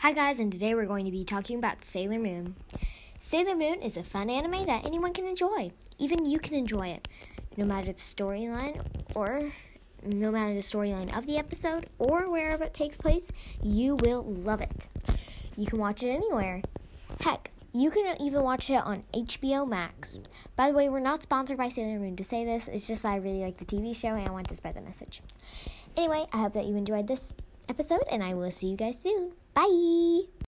Hi, guys, and today we're going to be talking about Sailor Moon. Sailor Moon is a fun anime that anyone can enjoy. Even you can enjoy it, no matter the storyline or no matter the storyline of the episode or wherever it takes place, you will love it. You can watch it anywhere. Heck, you can even watch it on HBO Max. By the way, we're not sponsored by Sailor Moon to say this, it's just I really like the TV show and I want to spread the message. Anyway, I hope that you enjoyed this episode, and I will see you guys soon. Bye!